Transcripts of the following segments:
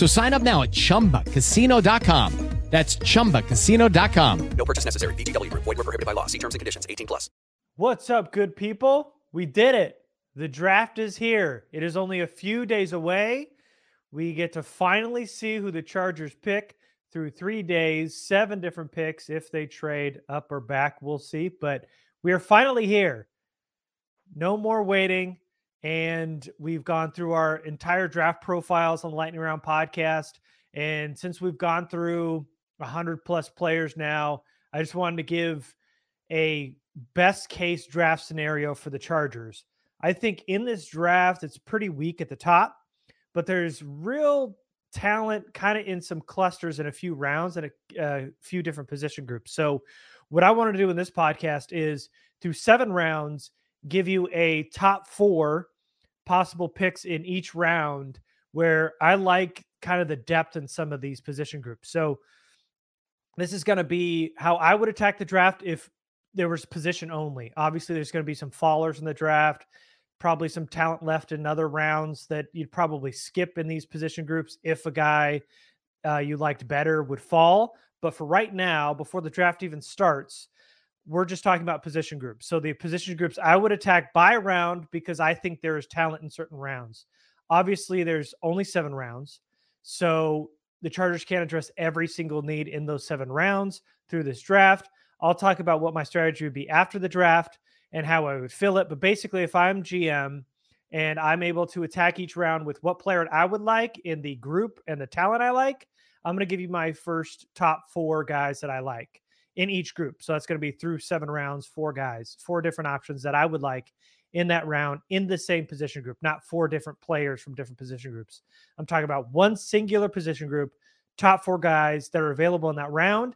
So sign up now at chumbacasino.com. That's chumbacasino.com. No purchase necessary. VGW Group. Void were prohibited by law. See terms and conditions. 18 plus. What's up, good people? We did it. The draft is here. It is only a few days away. We get to finally see who the Chargers pick through three days, seven different picks. If they trade up or back, we'll see. But we are finally here. No more waiting. And we've gone through our entire draft profiles on the Lightning Round podcast. And since we've gone through 100 plus players now, I just wanted to give a best case draft scenario for the Chargers. I think in this draft, it's pretty weak at the top, but there's real talent kind of in some clusters in a few rounds and a, a few different position groups. So, what I want to do in this podcast is through seven rounds, give you a top four possible picks in each round where I like kind of the depth in some of these position groups. So, this is going to be how I would attack the draft if there was position only. Obviously, there's going to be some fallers in the draft, probably some talent left in other rounds that you'd probably skip in these position groups if a guy uh, you liked better would fall. But for right now, before the draft even starts, we're just talking about position groups. So the position groups I would attack by round because I think there is talent in certain rounds. Obviously, there's only seven rounds. So the Chargers can't address every single need in those seven rounds through this draft. I'll talk about what my strategy would be after the draft and how I would fill it. But basically, if I'm GM and I'm able to attack each round with what player I would like in the group and the talent I like, I'm going to give you my first top four guys that I like in each group. So that's going to be through seven rounds, four guys, four different options that I would like in that round in the same position group, not four different players from different position groups. I'm talking about one singular position group, top four guys that are available in that round.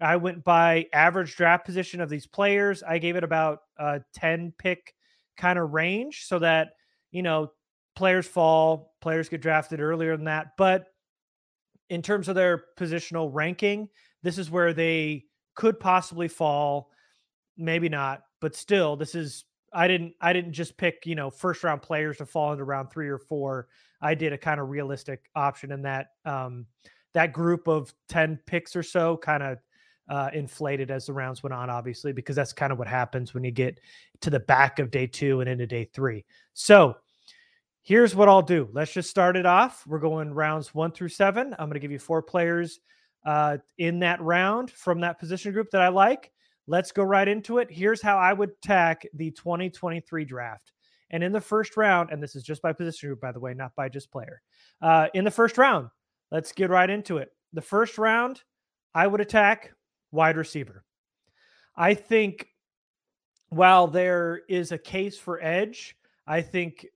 I went by average draft position of these players. I gave it about a 10 pick kind of range so that, you know, players fall, players get drafted earlier than that. But in terms of their positional ranking, this is where they could possibly fall, maybe not, but still, this is I didn't I didn't just pick, you know, first round players to fall into round 3 or 4. I did a kind of realistic option in that um that group of 10 picks or so kind of uh, inflated as the rounds went on, obviously, because that's kind of what happens when you get to the back of day two and into day three. So here's what I'll do. Let's just start it off. We're going rounds one through seven. I'm going to give you four players uh, in that round from that position group that I like. Let's go right into it. Here's how I would tack the 2023 draft. And in the first round, and this is just by position group, by the way, not by just player. Uh, in the first round, let's get right into it. The first round, I would attack wide receiver. I think while there is a case for edge, I think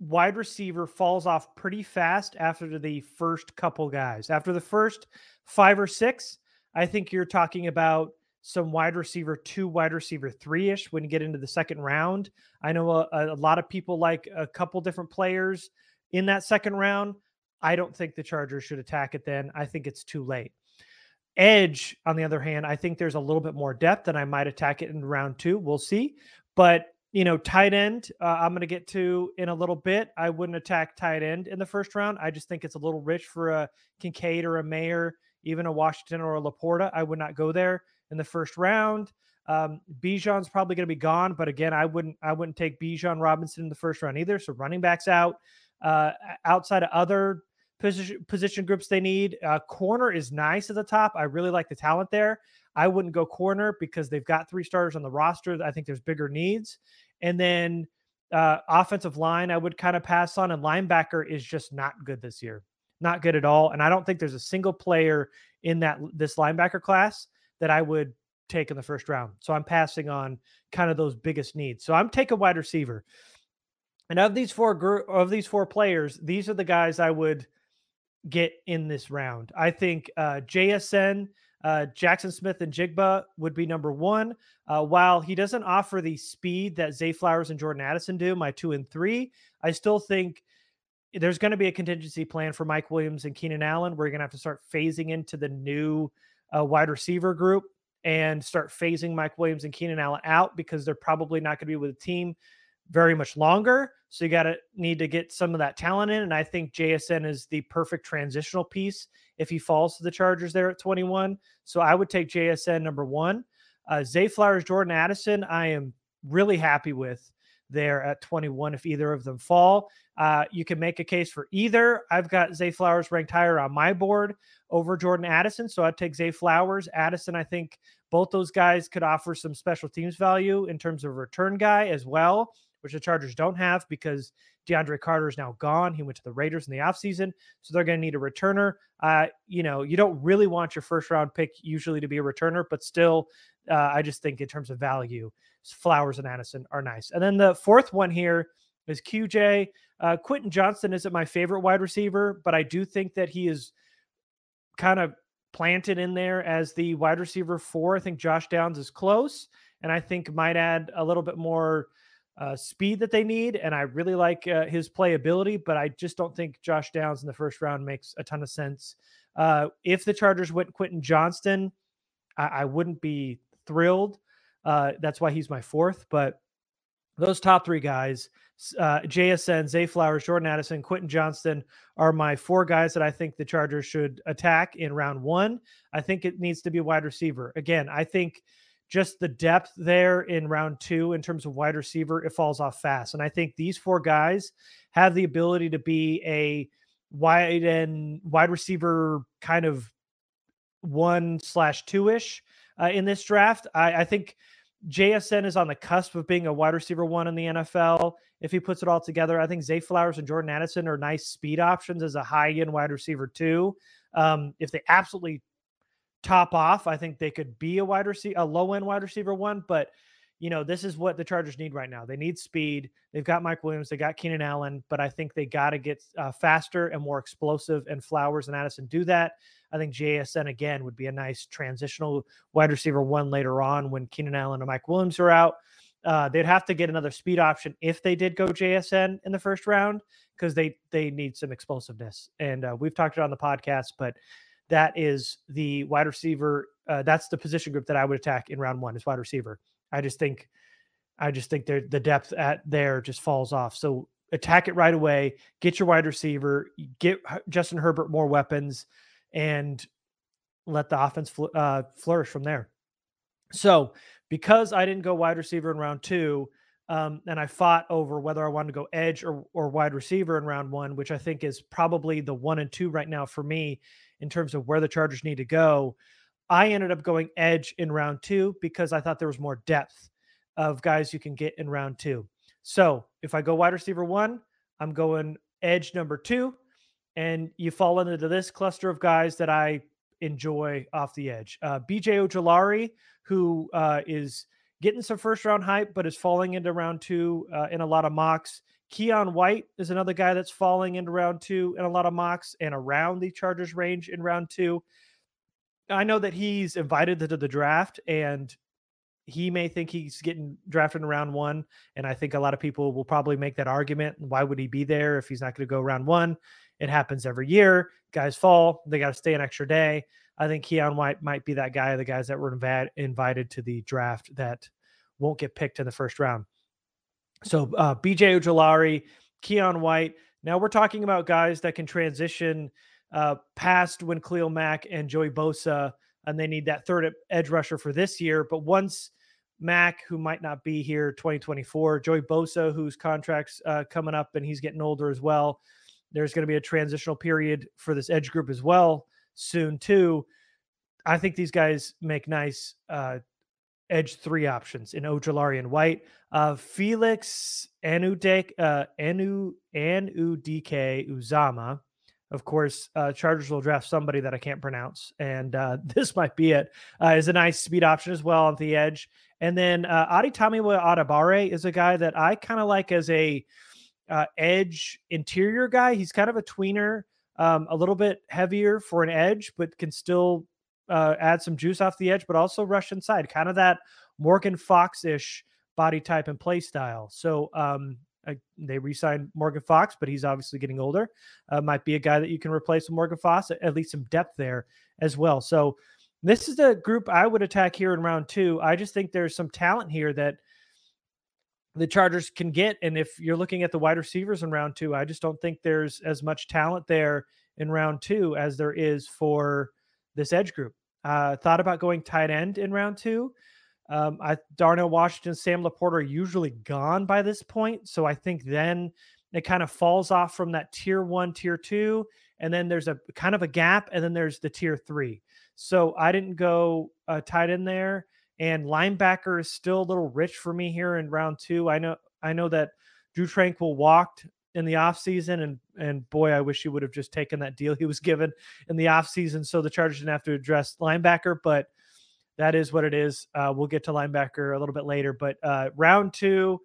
wide receiver falls off pretty fast after the first couple guys. After the first five or six, I think you're talking about some wide receiver two, wide receiver three ish when you get into the second round. I know a, a, lot of people like a couple different players in that second round. I don't think the Chargers should attack it then. I think it's too late. Edge, on the other hand, I think there's a little bit more depth and I might attack it in round two. We'll see. But, you know, tight end, uh, I'm going to get to in a little bit. I wouldn't attack tight end in the first round. I just think it's a little rich for a Kincaid or a Mayer, even a Washington or a Laporta. I would not go there in the first round. Um, Bijan's probably going to be gone, but again, I wouldn't I wouldn't take Bijan Robinson in the first round either. So running backs out. Uh, outside of other position position groups they need. Uh, corner is nice at the top. I really like the talent there. I wouldn't go corner because they've got three starters on the roster. I think there's bigger needs. And then uh, offensive line, I would kind of pass on. And linebacker is just not good this year, not good at all. And I don't think there's a single player in that this linebacker class that I would take in the first round. So I'm passing on kind of those biggest needs. So I'm taking wide receiver. And of these four group of these four players, these are the guys I would get in this round. I think uh, JSN, uh, Jaxon Smith-Njigba would be number one. Uh, while he doesn't offer the speed that Zay Flowers and Jordan Addison do, my two and three, I still think there's going to be a contingency plan for Mike Williams and Keenan Allen. We're going to have to start phasing into the new uh, wide receiver group and start phasing Mike Williams and Keenan Allen out because they're probably not going to be with the team very much longer. So you got to need to get some of that talent in. And I think JSN is the perfect transitional piece if he falls to the Chargers there at 21. So I would take JSN number one. Uh, Zay Flowers, Jordan Addison, I am really happy with there at 21 if either of them fall. Uh, you can make a case for either. I've got Zay Flowers ranked higher on my board over Jordan Addison. So I'd take Zay Flowers. Addison, I think both those guys could offer some special teams value in terms of return guy as well which the Chargers don't have because DeAndre Carter is now gone. He went to the Raiders in the offseason. So they're going to need a returner. Uh, you know, you don't really want your first round pick usually to be a returner, but still, uh, I just think in terms of value, Flowers and Addison are nice. And then the fourth one here is QJ. Uh, Quentin Johnston isn't my favorite wide receiver, but I do think that he is kind of planted in there as the wide receiver four. I think Josh Downs is close, and I think might add a little bit more uh, speed that they need, and I really like uh, his playability. But I just don't think Josh Downs in the first round makes a ton of sense. Uh, if the Chargers went Quentin Johnston, I, I wouldn't be thrilled. Uh, that's why he's my fourth. But those top three guys, uh, JSN, Zay Flowers, Jordan Addison, Quentin Johnston, are my four guys that I think the Chargers should attack in round one. I think it needs to be wide receiver. Again, I think just the depth there in round two in terms of wide receiver, it falls off fast. And I think these four guys have the ability to be a wide and wide receiver kind of one slash two ish uh, in this draft. I, I think JSN is on the cusp of being a wide receiver one in the NFL. If he puts it all together, I think Zay Flowers and Jordan Addison are nice speed options as a high end wide receiver too. Um, if they absolutely top off. I think they could be a wide receiver, a low end wide receiver one, but you know, this is what the Chargers need right now. They need speed. They've got Mike Williams, they got Keenan Allen, but I think they got to get uh, faster and more explosive. And Flowers and Addison do that. I think JSN again would be a nice transitional wide receiver one later on when Keenan Allen and Mike Williams are out. Uh, they'd have to get another speed option if they did go JSN in the first round because they they need some explosiveness. And uh, we've talked about on the podcast, but that is the wide receiver. Uh, that's the position group that I would attack in round one is wide receiver. I just think, I just think the depth at there just falls off. So attack it right away. Get your wide receiver. Get Justin Herbert more weapons, and let the offense fl- uh, flourish from there. So because I didn't go wide receiver in round two, um, and I fought over whether I wanted to go edge or, or wide receiver in round one, which I think is probably the one and two right now for me in terms of where the Chargers need to go. I ended up going edge in round two because I thought there was more depth of guys you can get in round two. So if I go wide receiver one, I'm going edge number two. And you fall into this cluster of guys that I enjoy off the edge. Uh, BJ Ojulari, who uh, is getting some first round hype, but is falling into round two uh, in a lot of mocks. Keion White is another guy that's falling into round two in a lot of mocks and around the Chargers range in round two. I know that he's invited to the draft and he may think he's getting drafted in round one. And I think a lot of people will probably make that argument. Why would he be there if he's not going to go round one? It happens every year. Guys fall, they got to stay an extra day. I think Keion White might be that guy, the guys that were inv- invited to the draft that won't get picked in the first round. So uh, BJ Ojulari, Keion White. Now we're talking about guys that can transition uh, past when Khalil Mack and Joey Bosa, and they need that third edge rusher for this year. But once Mack, who might not be here 2024, Joey Bosa, whose contract's uh, coming up and he's getting older as well. There's going to be a transitional period for this edge group as well soon too. I think these guys make nice uh, edge three options in Ojulari and White. Uh, Felix Anudek, uh, Anu Anudike Uzomah. Of course, uh, Chargers will draft somebody that I can't pronounce, and uh, this might be it. Uh, is a nice speed option as well on the edge. And then uh, Adetomiwa Adebawore is a guy that I kind of like as a uh, edge interior guy. He's kind of a tweener, um, a little bit heavier for an edge, but can still uh, add some juice off the edge, but also rush inside, kind of that Morgan Fox ish body type and play style. So um, I, they re-signed Morgan Fox, but he's obviously getting older. Uh, might be a guy that you can replace with Morgan Fox, at least some depth there as well. So this is the group I would attack here in round two. I just think there's some talent here that the Chargers can get. And if you're looking at the wide receivers in round two, I just don't think there's as much talent there in round two as there is for this edge group. Uh, thought about going tight end in round two. Um, I Darnell Washington, Sam LaPorta are usually gone by this point, so I think then it kind of falls off from that tier one, tier two, and then there's a kind of a gap, and then there's the tier three. So I didn't go uh, tight end there, and linebacker is still a little rich for me here in round two. I know I know that Drue Tranquill walked in the offseason and and boy i wish he would have just taken that deal he was given in the offseason so the chargers didn't have to address linebacker but that is what it is uh, we'll get to linebacker a little bit later but uh, round two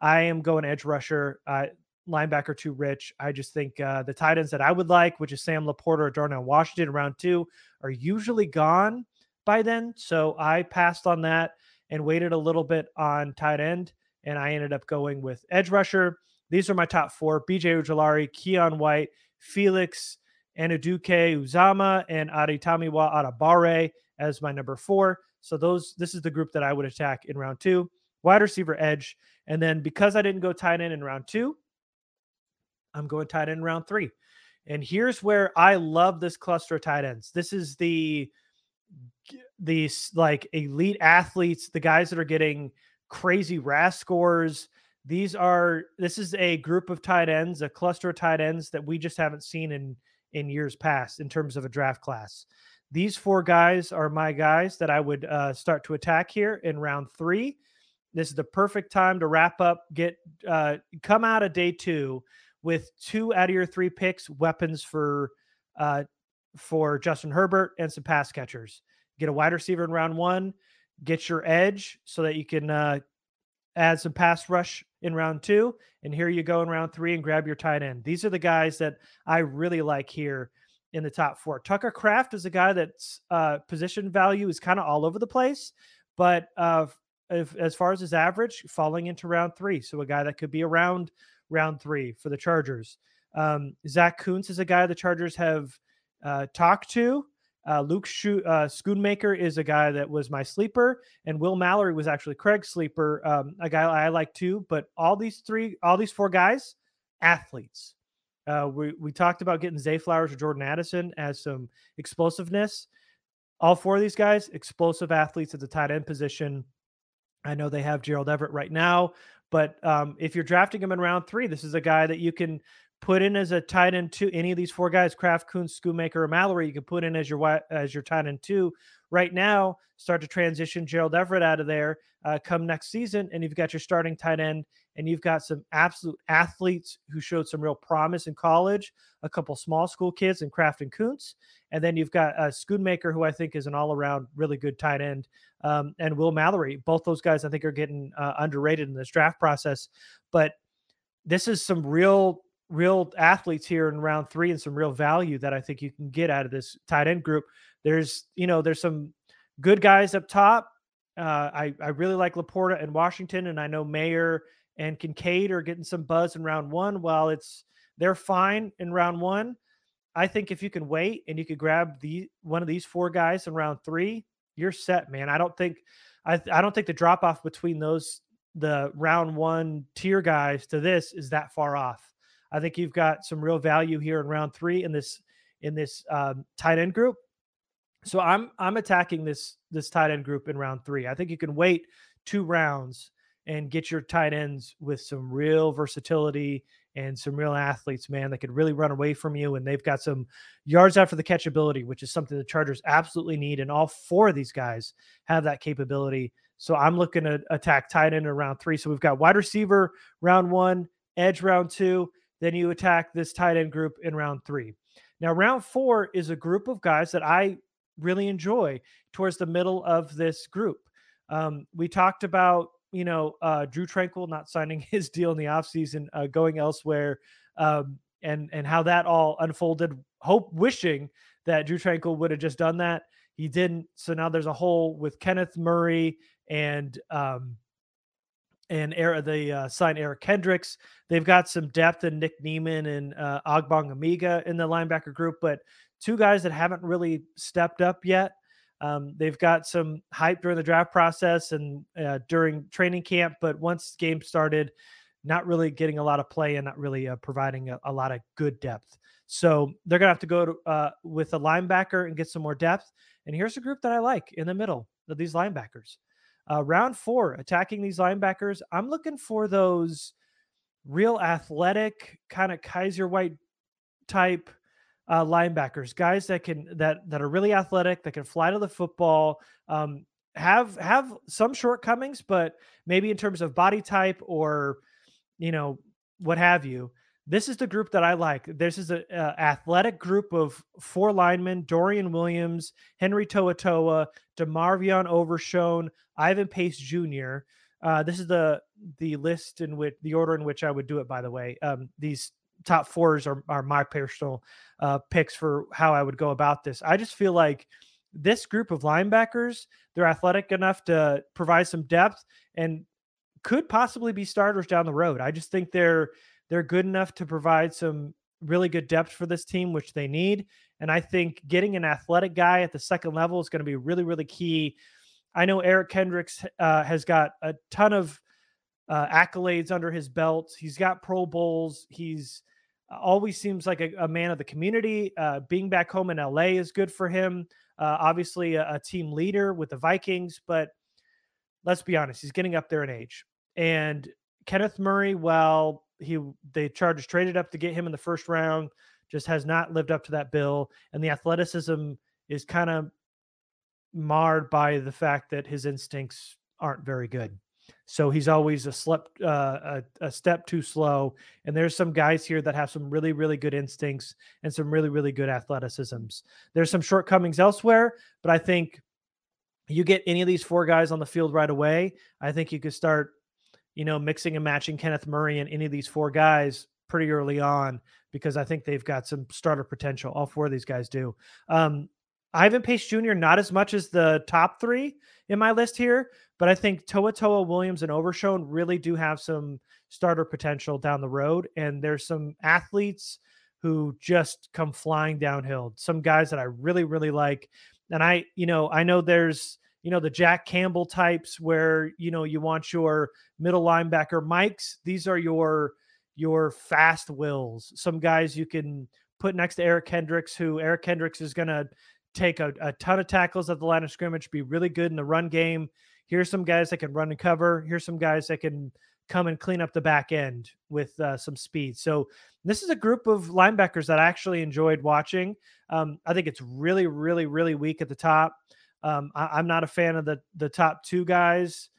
i am going edge rusher uh, linebacker too rich i just think uh, the tight ends that i would like which is sam laporta or darnell washington round two are usually gone by then so i passed on that and waited a little bit on tight end and i ended up going with edge rusher these are my top four BJ Ojulari, Keion White, Felix Anudike Uzomah, and Adetomiwa Adebawore as my number four. So those this is the group that I would attack in round two. Wide receiver edge. And then because I didn't go tight end in round two, I'm going tight end round three. And here's where I love this cluster of tight ends. This is the these like elite athletes, the guys that are getting crazy RAS scores, these are this is a group of tight ends, a cluster of tight ends that we just haven't seen in in years past in terms of a draft class. These four guys are my guys that I would uh, start to attack here in round three. This is the perfect time to wrap up, get uh, come out of day two with two out of your three picks, weapons for uh, for Justin Herbert and some pass catchers. Get a wide receiver in round one, get your edge so that you can uh, add some pass rush in round two. And here you go in round three and grab your tight end. These are the guys that I really like here in the top four. Tucker Kraft is a guy that's uh, position value is kind of all over the place, but uh, if, as far as his average, falling into round three. So a guy that could be around round three for the Chargers. Um, Zach Kuntz is a guy the Chargers have uh, talked to. Uh, Luke uh, Schoonmaker is a guy that was my sleeper, and Will Mallory was actually Craig's sleeper, um, a guy I like too. But all these three, all these four guys, athletes. Uh, we we talked about getting Zay Flowers or Jordan Addison as some explosiveness. All four of these guys, explosive athletes at the tight end position. I know they have Gerald Everett right now, but um, if you're drafting him in round three, this is a guy that you can put in as a tight end two. Any of these four guys, Kraft, Kuntz, Schoonmaker, or Mallory, you can put in as your as your tight end two right now start to transition Gerald Everett out of there uh, come next season, and you've got your starting tight end, and you've got some absolute athletes who showed some real promise in college, a couple small school kids in Kraft and Kuntz, and then you've got uh, Schoonmaker, who I think is an all around really good tight end, um, and Will Mallory. Both those guys I think are getting uh, underrated in this draft process, but this is some real real athletes here in round three and some real value that I think you can get out of this tight end group. There's, you know, there's some good guys up top. Uh, I, I really like Laporta and Washington, and I know Mayer and Kincaid are getting some buzz in round one. While it's they're fine in round one, I think if you can wait and you could grab the one of these four guys in round three, you're set, man. I don't think I I don't think the drop off between those the round one tier guys to this is that far off. I think you've got some real value here in round three in this in this um, tight end group. So I'm I'm attacking this this tight end group in round three. I think you can wait two rounds and get your tight ends with some real versatility and some real athletes, man, that could really run away from you. And they've got some yards after the catch ability, which is something the Chargers absolutely need. And all four of these guys have that capability. So I'm looking to attack tight end in round three. So we've got wide receiver round one, edge round two. Then you attack this tight end group in round three. Now, round four is a group of guys that I really enjoy towards the middle of this group. Um, we talked about, you know, uh, Drue Tranquill not signing his deal in the offseason, uh, going elsewhere, um, and and how that all unfolded. Hope wishing that Drue Tranquill would have just done that. He didn't. So now there's a hole with Kenneth Murray and um, and Eric, the uh, sign Eric Kendricks. They've got some depth in Nick Niemann and uh, Ogbongbemiga in the linebacker group, but two guys that haven't really stepped up yet. Um, they've got some hype during the draft process and uh, during training camp, but once game started, not really getting a lot of play and not really uh, providing a, a, lot of good depth. So they're gonna have to go to, uh, with a linebacker and get some more depth. And here's a group that I like in the middle of these linebackers. Uh, round four, attacking these linebackers. I'm looking for those real athletic, kind of Kaiser White type uh, linebackers, guys that can that that are really athletic, that can fly to the football, um, have have some shortcomings, but maybe in terms of body type or you know what have you. This is the group that I like. This is an athletic group of four linemen: Dorian Williams, Henry To'oTo'o, DeMarvion Overshown, Ivan Pace Jr. Uh, this is the the list in which the order in which I would do it. By the way, um, these top fours are are my personal uh, picks for how I would go about this. I just feel like this group of linebackers, they're athletic enough to provide some depth and could possibly be starters down the road. I just think they're they're good enough to provide some really good depth for this team, which they need. And I think getting an athletic guy at the second level is going to be really, really key. I know Eric Kendricks uh, has got a ton of uh, accolades under his belt. He's got Pro Bowls. He's uh, always seems like a, a man of the community. Uh, being back home in LA is good for him. Uh, obviously, a, a, team leader with the Vikings, but let's be honest, he's getting up there in age. And Kenneth Murray, well, he the Chargers traded up to get him in the first round, just has not lived up to that bill, and the athleticism is kind of marred by the fact that his instincts aren't very good. So he's always a step uh, a, a, step too slow. And there's some guys here that have some really really good instincts and some really really good athleticisms. There's some shortcomings elsewhere, but I think you get any of these four guys on the field right away, I think you could start, you know, mixing and matching Kenneth Murray and any of these four guys pretty early on because I think they've got some starter potential. All four of these guys do. Um, Ivan Pace Jr. not as much as the top three in my list here, but I think To'oTo'o, Williams, and Overshown really do have some starter potential down the road. And there's some athletes who just come flying downhill. Some guys that I really, really like. And I, you know, I know there's, you know, the Jack Campbell types where, you know, you want your middle linebacker Mikes. These are your your fast wills. Some guys you can put next to Eric Kendricks, who Eric Kendricks is gonna take a, a ton of tackles at the line of scrimmage, be really good in the run game. Here's some guys that can run and cover. Here's some guys that can come and clean up the back end with uh, some speed. So this is a group of linebackers that I actually enjoyed watching. Um, I think it's really, really, really weak at the top. Um, I, am not a fan of the the top two guys,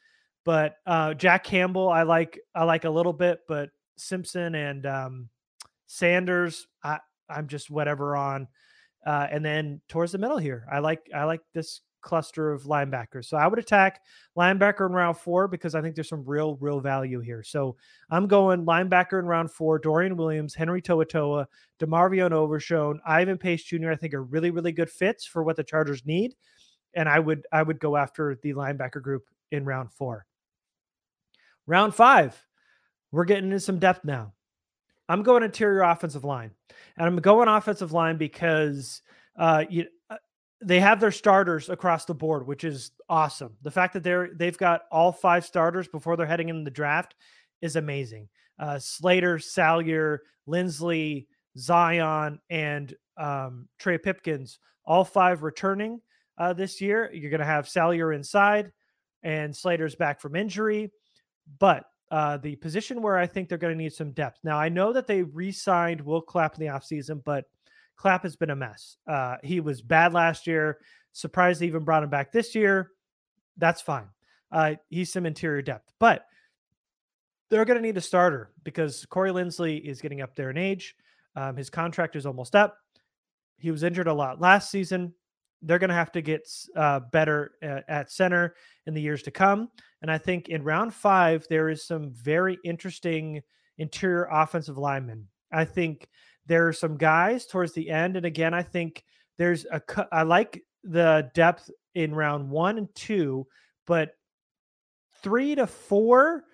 but uh, Jack Campbell I like I like a little bit, but Simpson and um, Sanders I I'm just whatever on. Uh, and then towards the middle here, I like I like this cluster of linebackers. So I would attack linebacker in round four because I think there's some real, real value here. So I'm going linebacker in round four, Dorian Williams, Henry To'oTo'o, DeMarvion Overshown, Ivan Pace Jr. I think are really, really good fits for what the Chargers need. And I would I would go after the linebacker group in round four. Round five, we're getting into some depth now. I'm going interior offensive line. And I'm going offensive line because uh, you, they have their starters across the board, which is awesome. The fact that they're they've got all five starters before they're heading into the draft is amazing. Uh, Slater, Salyer, Linsley, Zion, and um, Trey Pipkins, all five returning uh, this year. You're going to have Salyer inside, and Slater's back from injury. But uh, the position where I think they're going to need some depth. Now, I know that they re signed Will Clapp in the offseason, but Clapp has been a mess. Uh, he was bad last year. Surprised they even brought him back this year. That's fine. Uh, he's some interior depth, but they're going to need a starter because Corey Linsley is getting up there in age. Um, his contract is almost up. He was injured a lot last season. They're going to have to get uh, better at, at center in the years to come. And I think in round five, there is some very interesting interior offensive linemen. I think there are some guys towards the end, and again, I think there's a. I like the depth in round one and two, but three to four,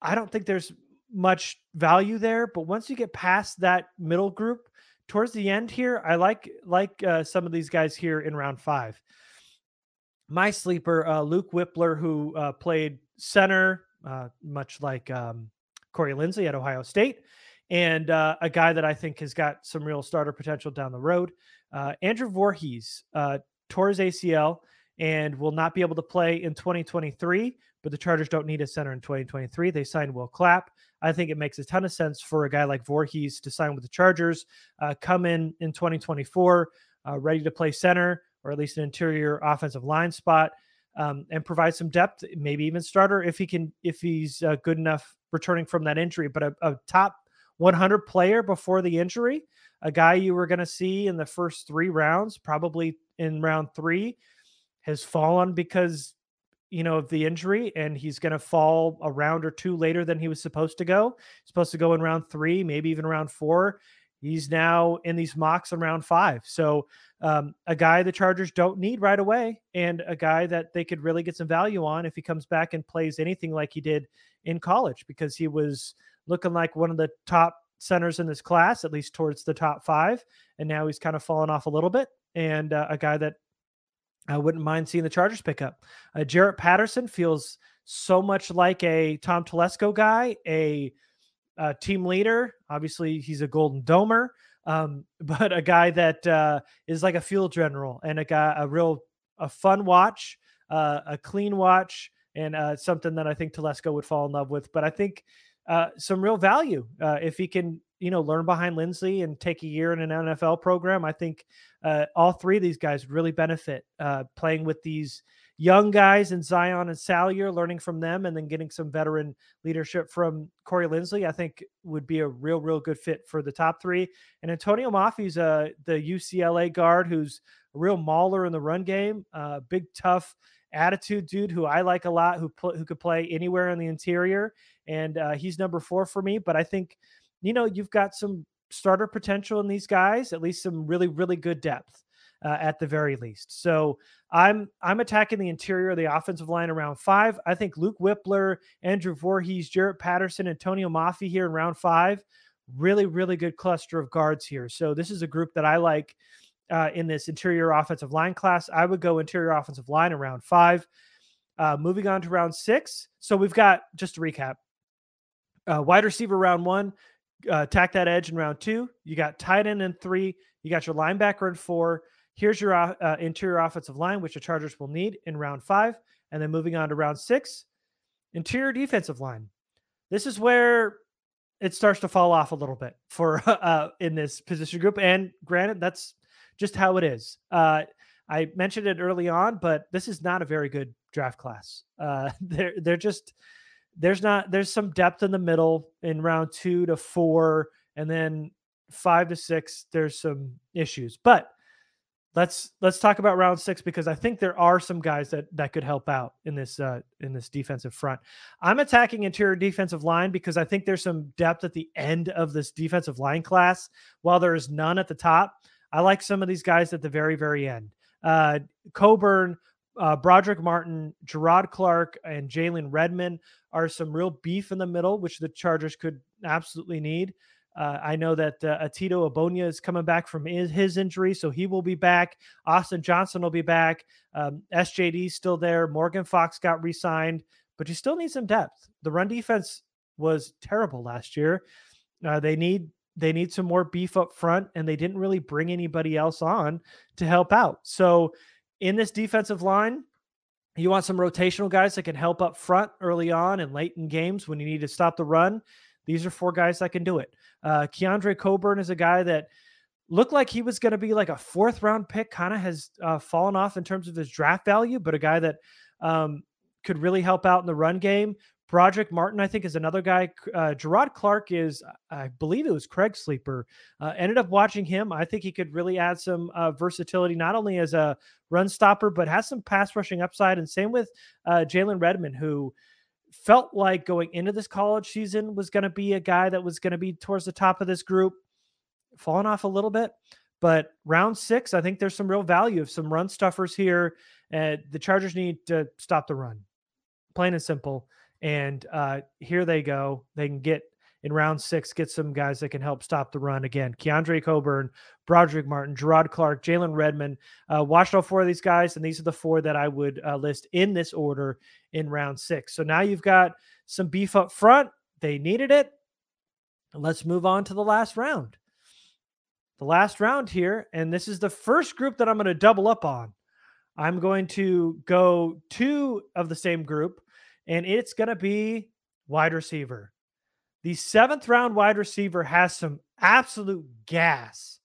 I don't think there's much value there. But once you get past that middle group, towards the end here, I like like uh, some of these guys here in round five. My sleeper, uh, Luke Wypler, who uh, played center, uh, much like um, Corey Linsley at Ohio State and uh, a guy that I think has got some real starter potential down the road. Uh, Andrew Voorhees tore his ACL and will not be able to play in 2023, but the Chargers don't need a center in 2023. They signed Will Clapp. I think it makes a ton of sense for a guy like Voorhees to sign with the Chargers, uh, come in in 2024, uh, ready to play center or at least an interior offensive line spot. Um, and provide some depth, maybe even starter if he can, if he's uh, good enough returning from that injury. But a, a top 100 player before the injury, a guy you were going to see in the first three rounds, probably in round three, has fallen because you know of the injury, and he's going to fall a round or two later than he was supposed to go. He's supposed to go in round three, maybe even round four. He's now in these mocks in round five. So um, a guy the Chargers don't need right away, and a guy that they could really get some value on if he comes back and plays anything like he did in college, because he was looking like one of the top centers in this class, at least towards the top five. And now he's kind of fallen off a little bit. And uh, a guy that I wouldn't mind seeing the Chargers pick up. Uh, Jarrett Patterson feels so much like a Tom Telesco guy, a, a team leader. Obviously, he's a Golden Domer, um, but a guy that uh, is like a field general and a guy, a real, a fun watch, uh, a clean watch, and uh, something that I think Telesco would fall in love with. But I think uh, some real value uh, if he can, you know, learn behind Linsley and take a year in an NFL program. I think uh, all three of these guys really benefit uh, playing with these young guys in Zion and Salyer, learning from them, and then getting some veteran leadership from Corey Linsley. I think would be a real, real good fit for the top three. And Antonio Mafi's uh, the UCLA guard who's a real mauler in the run game, uh, big, tough attitude dude who I like a lot, who pl- who could play anywhere in the interior, and uh, he's number four for me. But I think you know you've got some starter potential in these guys, at least some really really good depth. Uh, at the very least. So I'm I'm attacking the interior of the offensive line around five. I think Luke Wypler, Andrew Voorhees, Jarrett Patterson, Antonio Mafi here in round five. Really, really good cluster of guards here. So this is a group that I like uh, in this interior offensive line class. I would go interior offensive line around five. Uh, moving on to round six. So we've got just to recap uh, wide receiver round one, uh, attack that edge in round two. You got tight end in three. You got your linebacker in four. Here's your uh, uh, interior offensive line, which the Chargers will need in round five. And then moving on to round six, interior defensive line. This is where it starts to fall off a little bit for uh, in this position group. And granted, that's just how it is. Uh, I mentioned it early on, but this is not a very good draft class. Uh, they're they're just there's not there's some depth in the middle in round two to four, and then five to six. There's some issues, but let's let's talk about round six because I think there are some guys that that could help out in this uh, in this defensive front. I'm attacking interior defensive line because I think there's some depth at the end of this defensive line class, while there is none at the top. I like some of these guys at the very very end. Uh, Coburn, uh, Broderick Martin, Gerard Clark, and Jalen Redmond are some real beef in the middle, which the Chargers could absolutely need. Uh, I know that uh, Otito Ogbonnia is coming back from his injury, so he will be back. Austin Johnson will be back. Um, SJD still there. Morgan Fox got re signed, but you still need some depth. The run defense was terrible last year. Uh, they need they need some more beef up front, and they didn't really bring anybody else on to help out. So, in this defensive line, you want some rotational guys that can help up front early on and late in games when you need to stop the run. These are four guys that can do it. Uh, Keondre Coburn is a guy that looked like he was going to be like a fourth round pick, kind of has uh, fallen off in terms of his draft value, but a guy that um, could really help out in the run game. Broderick Martin, I think, is another guy. Uh, Gerard Clark is, I believe it was Craig Sleeper. Uh, ended up watching him. I think he could really add some uh, versatility, not only as a run stopper, but has some pass rushing upside. And same with uh, Jalen Redmond, who felt like going into this college season was going to be a guy that was going to be towards the top of this group, falling off a little bit. But round six, I think there's some real value of some run stuffers here. The Chargers need to stop the run, plain and simple. And uh, here they go. They can get in round six, get some guys that can help stop the run again. Keondre Coburn, Broderick Martin, Gerard Clark, Jalen Redmond. Uh, watched all four of these guys, and these are the four that I would uh, list in this order in round six. So now you've got some beef up front. They needed it. Let's move on to the last round. The last round here, and this is the first group that I'm going to double up on. I'm going to go two of the same group, and it's going to be wide receiver. The seventh round wide receiver has some absolute gas.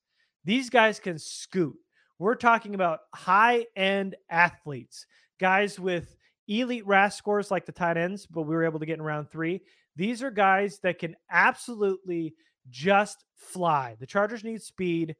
These guys can scoot. We're talking about high end athletes, guys with elite RAS scores like the tight ends, but we were able to get in round three. These are guys that can absolutely just fly. The Chargers need speed.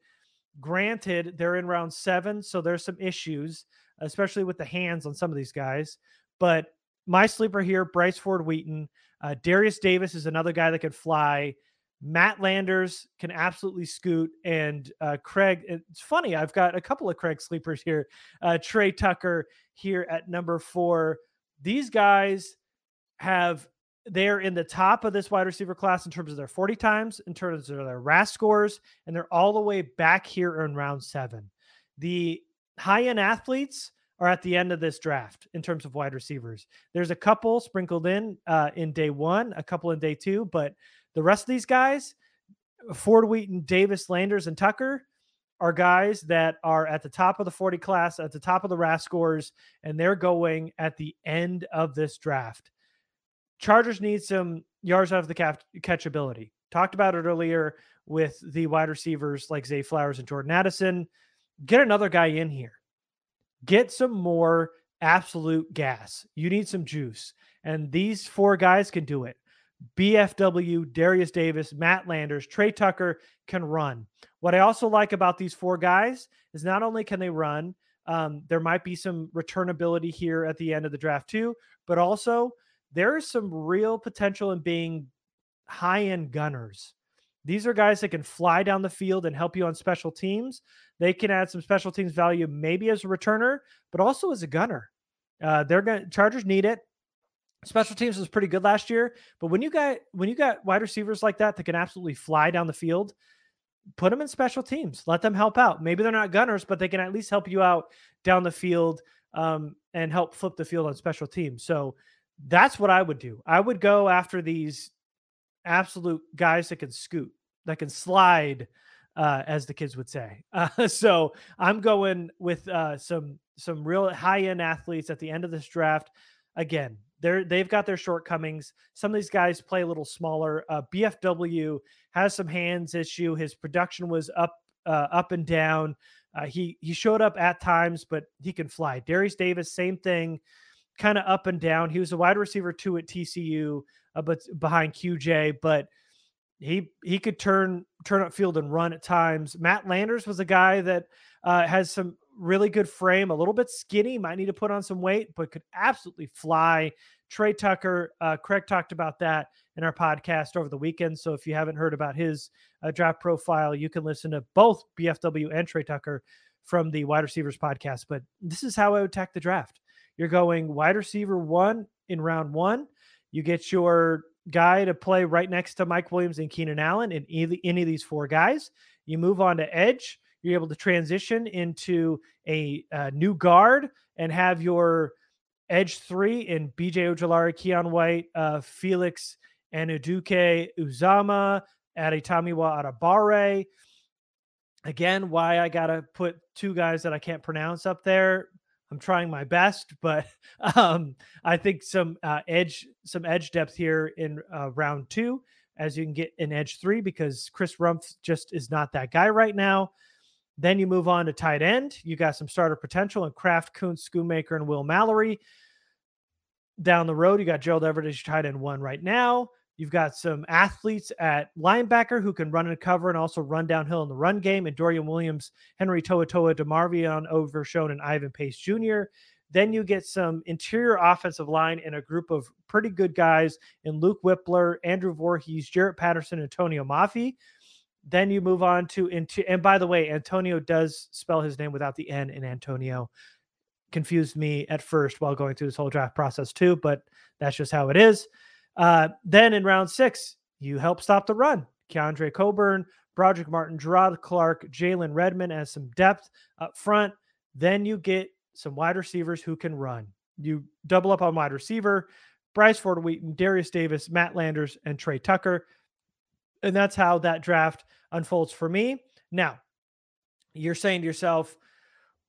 Granted, they're in round seven, so there's some issues, especially with the hands on some of these guys. But my sleeper here, Bryce Ford Wheaton. Uh, Darius Davis is another guy that could fly. Matt Landers can absolutely scoot, and uh, Craig. It's funny, I've got a couple of Craig sleepers here. Uh, Tre Tucker here at number four. These guys have they're in the top of this wide receiver class in terms of their 40 times, in terms of their RAS scores, and they're all the way back here in round seven. The high end athletes are at the end of this draft in terms of wide receivers. There's a couple sprinkled in uh, in day one, a couple in day two, but the rest of these guys, Ford Wheaton, Davis, Landers, and Tucker, are guys that are at the top of the 40 class, at the top of the RAS scores, and they're going at the end of this draft. Chargers need some yards out of the catchability. Talked about it earlier with the wide receivers like Zay Flowers and Jordan Addison. Get another guy in here get some more absolute gas. You need some juice. And these four guys can do it. BFW, Darius Davis, Matt Landers, Tre Tucker can run. What I also like about these four guys is not only can they run, um, there might be some returnability here at the end of the draft too, but also there is some real potential in being high end gunners. These are guys that can fly down the field and help you on special teams. They can add some special teams value, maybe as a returner, but also as a gunner. Uh, they're to Chargers need it. Special teams was pretty good last year, but when you got when you got wide receivers like that that can absolutely fly down the field, put them in special teams. Let them help out. Maybe they're not gunners, but they can at least help you out down the field um, and help flip the field on special teams. So that's what I would do. I would go after these absolute guys that can scoot, that can slide, uh, as the kids would say. Uh, so I'm going with uh, some some real high end athletes at the end of this draft. Again, they're they've got their shortcomings. Some of these guys play a little smaller. Uh, BFW has some hands issue. His production was up uh, up and down. Uh, he he showed up at times, but he can fly. Darius Davis, same thing, kind of up and down. He was a wide receiver too at TCU, but behind QJ, but he he could turn turn up field and run at times. Matt Landers was a guy that uh, has some really good frame, a little bit skinny, might need to put on some weight, but could absolutely fly. Tre Tucker, uh, Craig talked about that in our podcast over the weekend. So if you haven't heard about his uh, draft profile, you can listen to both BFW and Tre Tucker from the wide receivers podcast. But this is how I would attack the draft. You're going wide receiver one in round one. You get your guy to play right next to Mike Williams and Keenan Allen in any of these four guys. You move on to edge. You're able to transition into a, a uh, new guard and have your edge three in BJ Ojulari, Keion White, uh, Felix Anudike Uzomah, Adetomiwa Adebawore. Again, why I got to put two guys that I can't pronounce up there. I'm trying my best, but um, I think some uh, edge, some edge depth here in uh, round two, as you can get in edge three, because Chris Rumph just is not that guy right now. Then you move on to tight end. You got some starter potential in Kraft, Kuntz, Schoonmaker, and Will Mallory. Down the road, you got Gerald Everett as your tight end one right now. You've got some athletes at linebacker who can run and cover and also run downhill in the run game, and Dorian Williams, Henry To'oTo'o, DeMarvion Overshown, and Ivan Pace Jr. Then you get some interior offensive line and a group of pretty good guys in Luke Wypler, Andrew Vorhees, Jarrett Patterson, Antonio Mafi. Then you move on to into and by the way, Antonio does spell his name without the N in Antonio confused me at first while going through this whole draft process too, but that's just how it is. Uh, then in round six, you help stop the run. Keondre Coburn, Brodric Martin, Gerard Clark, Jalen Redmond as some depth up front. Then you get some wide receivers who can run. You double up on wide receiver, Bryce Ford Wheaton, Darius Davis, Matt Landers, and Tre Tucker. And that's how that draft unfolds for me. Now, you're saying to yourself,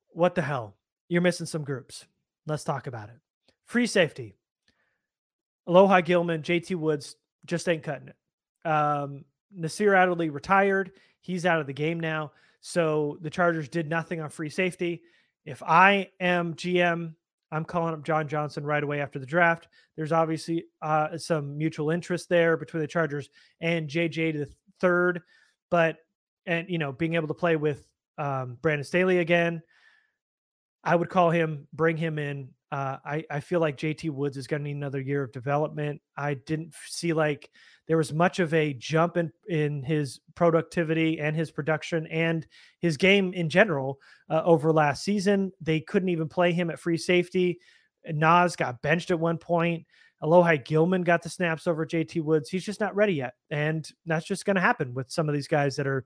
what the hell? you're missing some groups. Let's talk about it. Free safety. Alohi Gilman, JT Woods just ain't cutting it. Um, Nasir Adderley retired. He's out of the game now. So the Chargers did nothing on free safety. If I am GM, I'm calling up John Johnson right away after the draft. There's obviously uh, some mutual interest there between the Chargers and JJ the third, but and you know being able to play with um, Brandon Staley again, I would call him, bring him in. Uh, I, I feel like JT Woods is going to need another year of development. I didn't see like there was much of a jump in, in his productivity and his production and his game in general uh, over last season. They couldn't even play him at free safety. Nas got benched at one point. Alohi Gilman got the snaps over JT Woods. He's just not ready yet. And that's just going to happen with some of these guys that are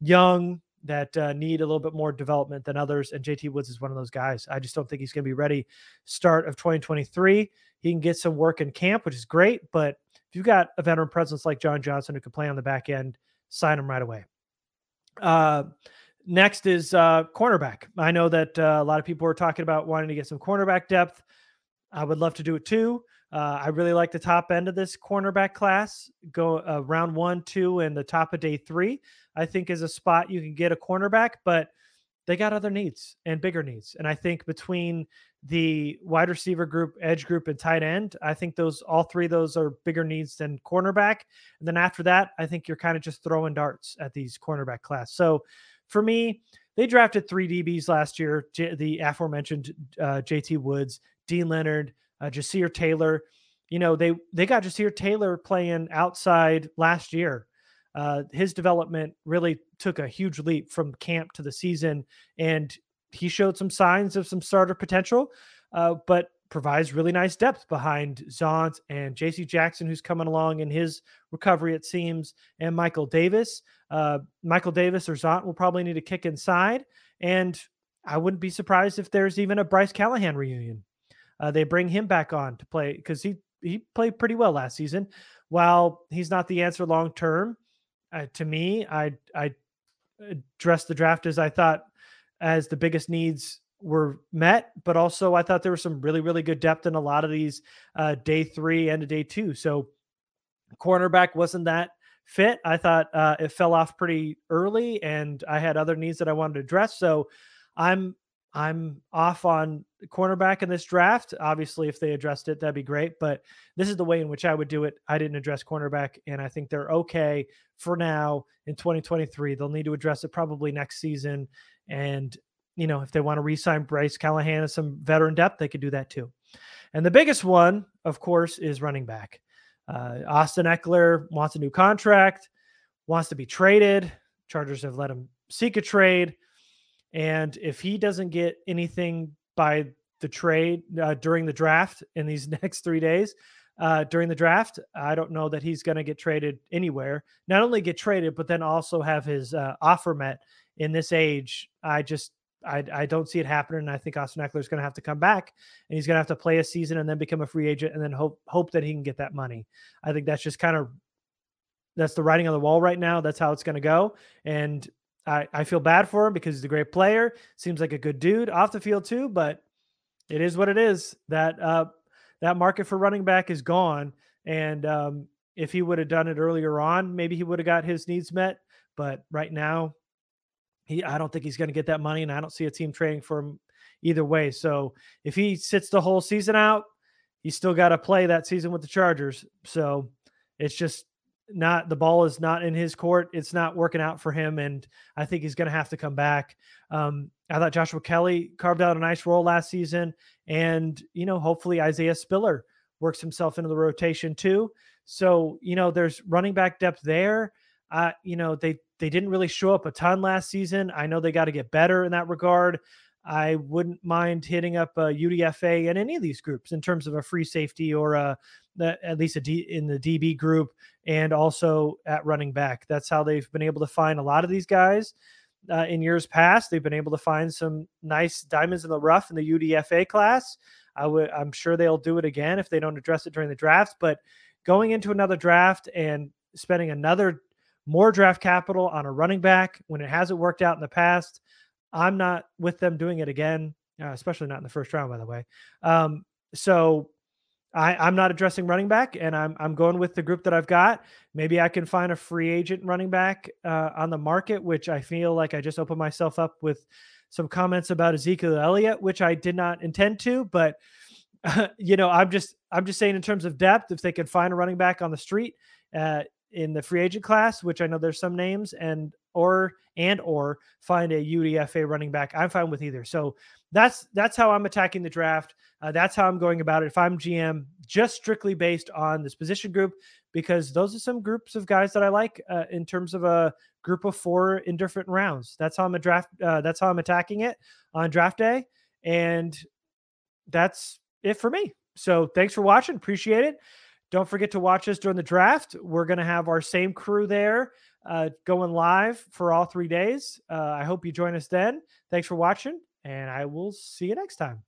young, that uh, need a little bit more development than others. And JT Woods is one of those guys. I just don't think he's going to be ready start of 2023. He can get some work in camp, which is great. But if you've got a veteran presence like John Johnson who can play on the back end, sign him right away. Uh, next is uh, cornerback. I know that uh, a lot of people are talking about wanting to get some cornerback depth. I would love to do it too. Uh, I really like the top end of this cornerback class. Go uh, round one, two, and the top of day three. I think is a spot you can get a cornerback, but they got other needs and bigger needs. And I think between the wide receiver group, edge group, and tight end, I think those all three of those are bigger needs than cornerback. And then after that, I think you're kind of just throwing darts at these cornerback class. So for me, they drafted three DBs last year. J- the aforementioned uh, JT Woods, Deane Leonard, uh, Ja'Sir Taylor. You know, they they got Ja'Sir Taylor playing outside last year. Uh, his development really took a huge leap from camp to the season, and he showed some signs of some starter potential, uh, but provides really nice depth behind Zont and J.C. Jackson, who's coming along in his recovery, it seems, and Michael Davis. Uh, Michael Davis or Zont will probably need to kick inside, and I wouldn't be surprised if there's even a Bryce Callahan reunion uh, they bring him back on to play because he he played pretty well last season. While he's not the answer long term, uh, to me, I I addressed the draft as I thought as the biggest needs were met, but also I thought there was some really really good depth in a lot of these uh, day three and a day two. So cornerback wasn't that fit. I thought uh, it fell off pretty early, and I had other needs that I wanted to address. So I'm I'm off on cornerback in this draft. Obviously, if they addressed it, that'd be great. But this is the way in which I would do it. I didn't address cornerback, and I think they're okay for now in 2023. They'll need to address it probably next season. And, you know, if they want to re sign Bryce Callahan and some veteran depth, they could do that too. And the biggest one, of course, is running back. Uh, Austin Ekeler wants a new contract, wants to be traded. Chargers have let him seek a trade. And if he doesn't get anything by the trade uh, during the draft in these next three days, uh, during the draft, I don't know that he's going to get traded anywhere. Not only get traded, but then also have his uh, offer met in this age. I just I, I don't see it happening. I think Austin Ekeler is going to have to come back and he's going to have to play a season and then become a free agent and then hope hope that he can get that money. I think that's just kind of that's the writing on the wall right now. That's how it's going to go. And I, I feel bad for him because he's a great player. Seems like a good dude off the field too, but it is what it is. That uh, that market for running back is gone. And um, if he would have done it earlier on, maybe he would have got his needs met. But right now, he I don't think he's going to get that money, and I don't see a team trading for him either way. So if he sits the whole season out, he's still got to play that season with the Chargers. So it's just not the ball is not in his court. It's not working out for him, and I think he's going to have to come back. Um, I thought Joshua Kelley carved out a nice role last season, and you know, hopefully Isaiah Spiller works himself into the rotation too. So you know, there's running back depth there. Uh, you know, they they didn't really show up a ton last season. I know they got to get better in that regard. I wouldn't mind hitting up a UDFA in any of these groups in terms of a free safety or a at least a D in the DB group and also at running back. That's how they've been able to find a lot of these guys. Uh, in years past, they've been able to find some nice diamonds in the rough in the UDFA class. I would, I'm sure they'll do it again if they don't address it during the draft. But going into another draft and spending another more draft capital on a running back when it hasn't worked out in the past, I'm not with them doing it again, uh, especially not in the first round, by the way. Um, so I, am not addressing running back, and I'm I'm going with the group that I've got. Maybe I can find a free agent running back uh, on the market, which I feel like I just opened myself up with some comments about Ezekiel Elliott, which I did not intend to, but uh, you know, I'm just I'm just saying in terms of depth, if they could find a running back on the street uh, in the free agent class, which I know there's some names, and or and or find a UDFA running back, I'm fine with either. So that's that's how I'm attacking the draft. Uh, that's how I'm going about it. If I'm GM, just strictly based on this position group, because those are some groups of guys that I like uh, in terms of a group of four in different rounds. That's how I'm a draft. Uh, that's how I'm attacking it on draft day, and that's it for me. So thanks for watching. Appreciate it. Don't forget to watch us during the draft. We're going to have our same crew there uh, going live for all three days. Uh, I hope you join us then. Thanks for watching, and I will see you next time.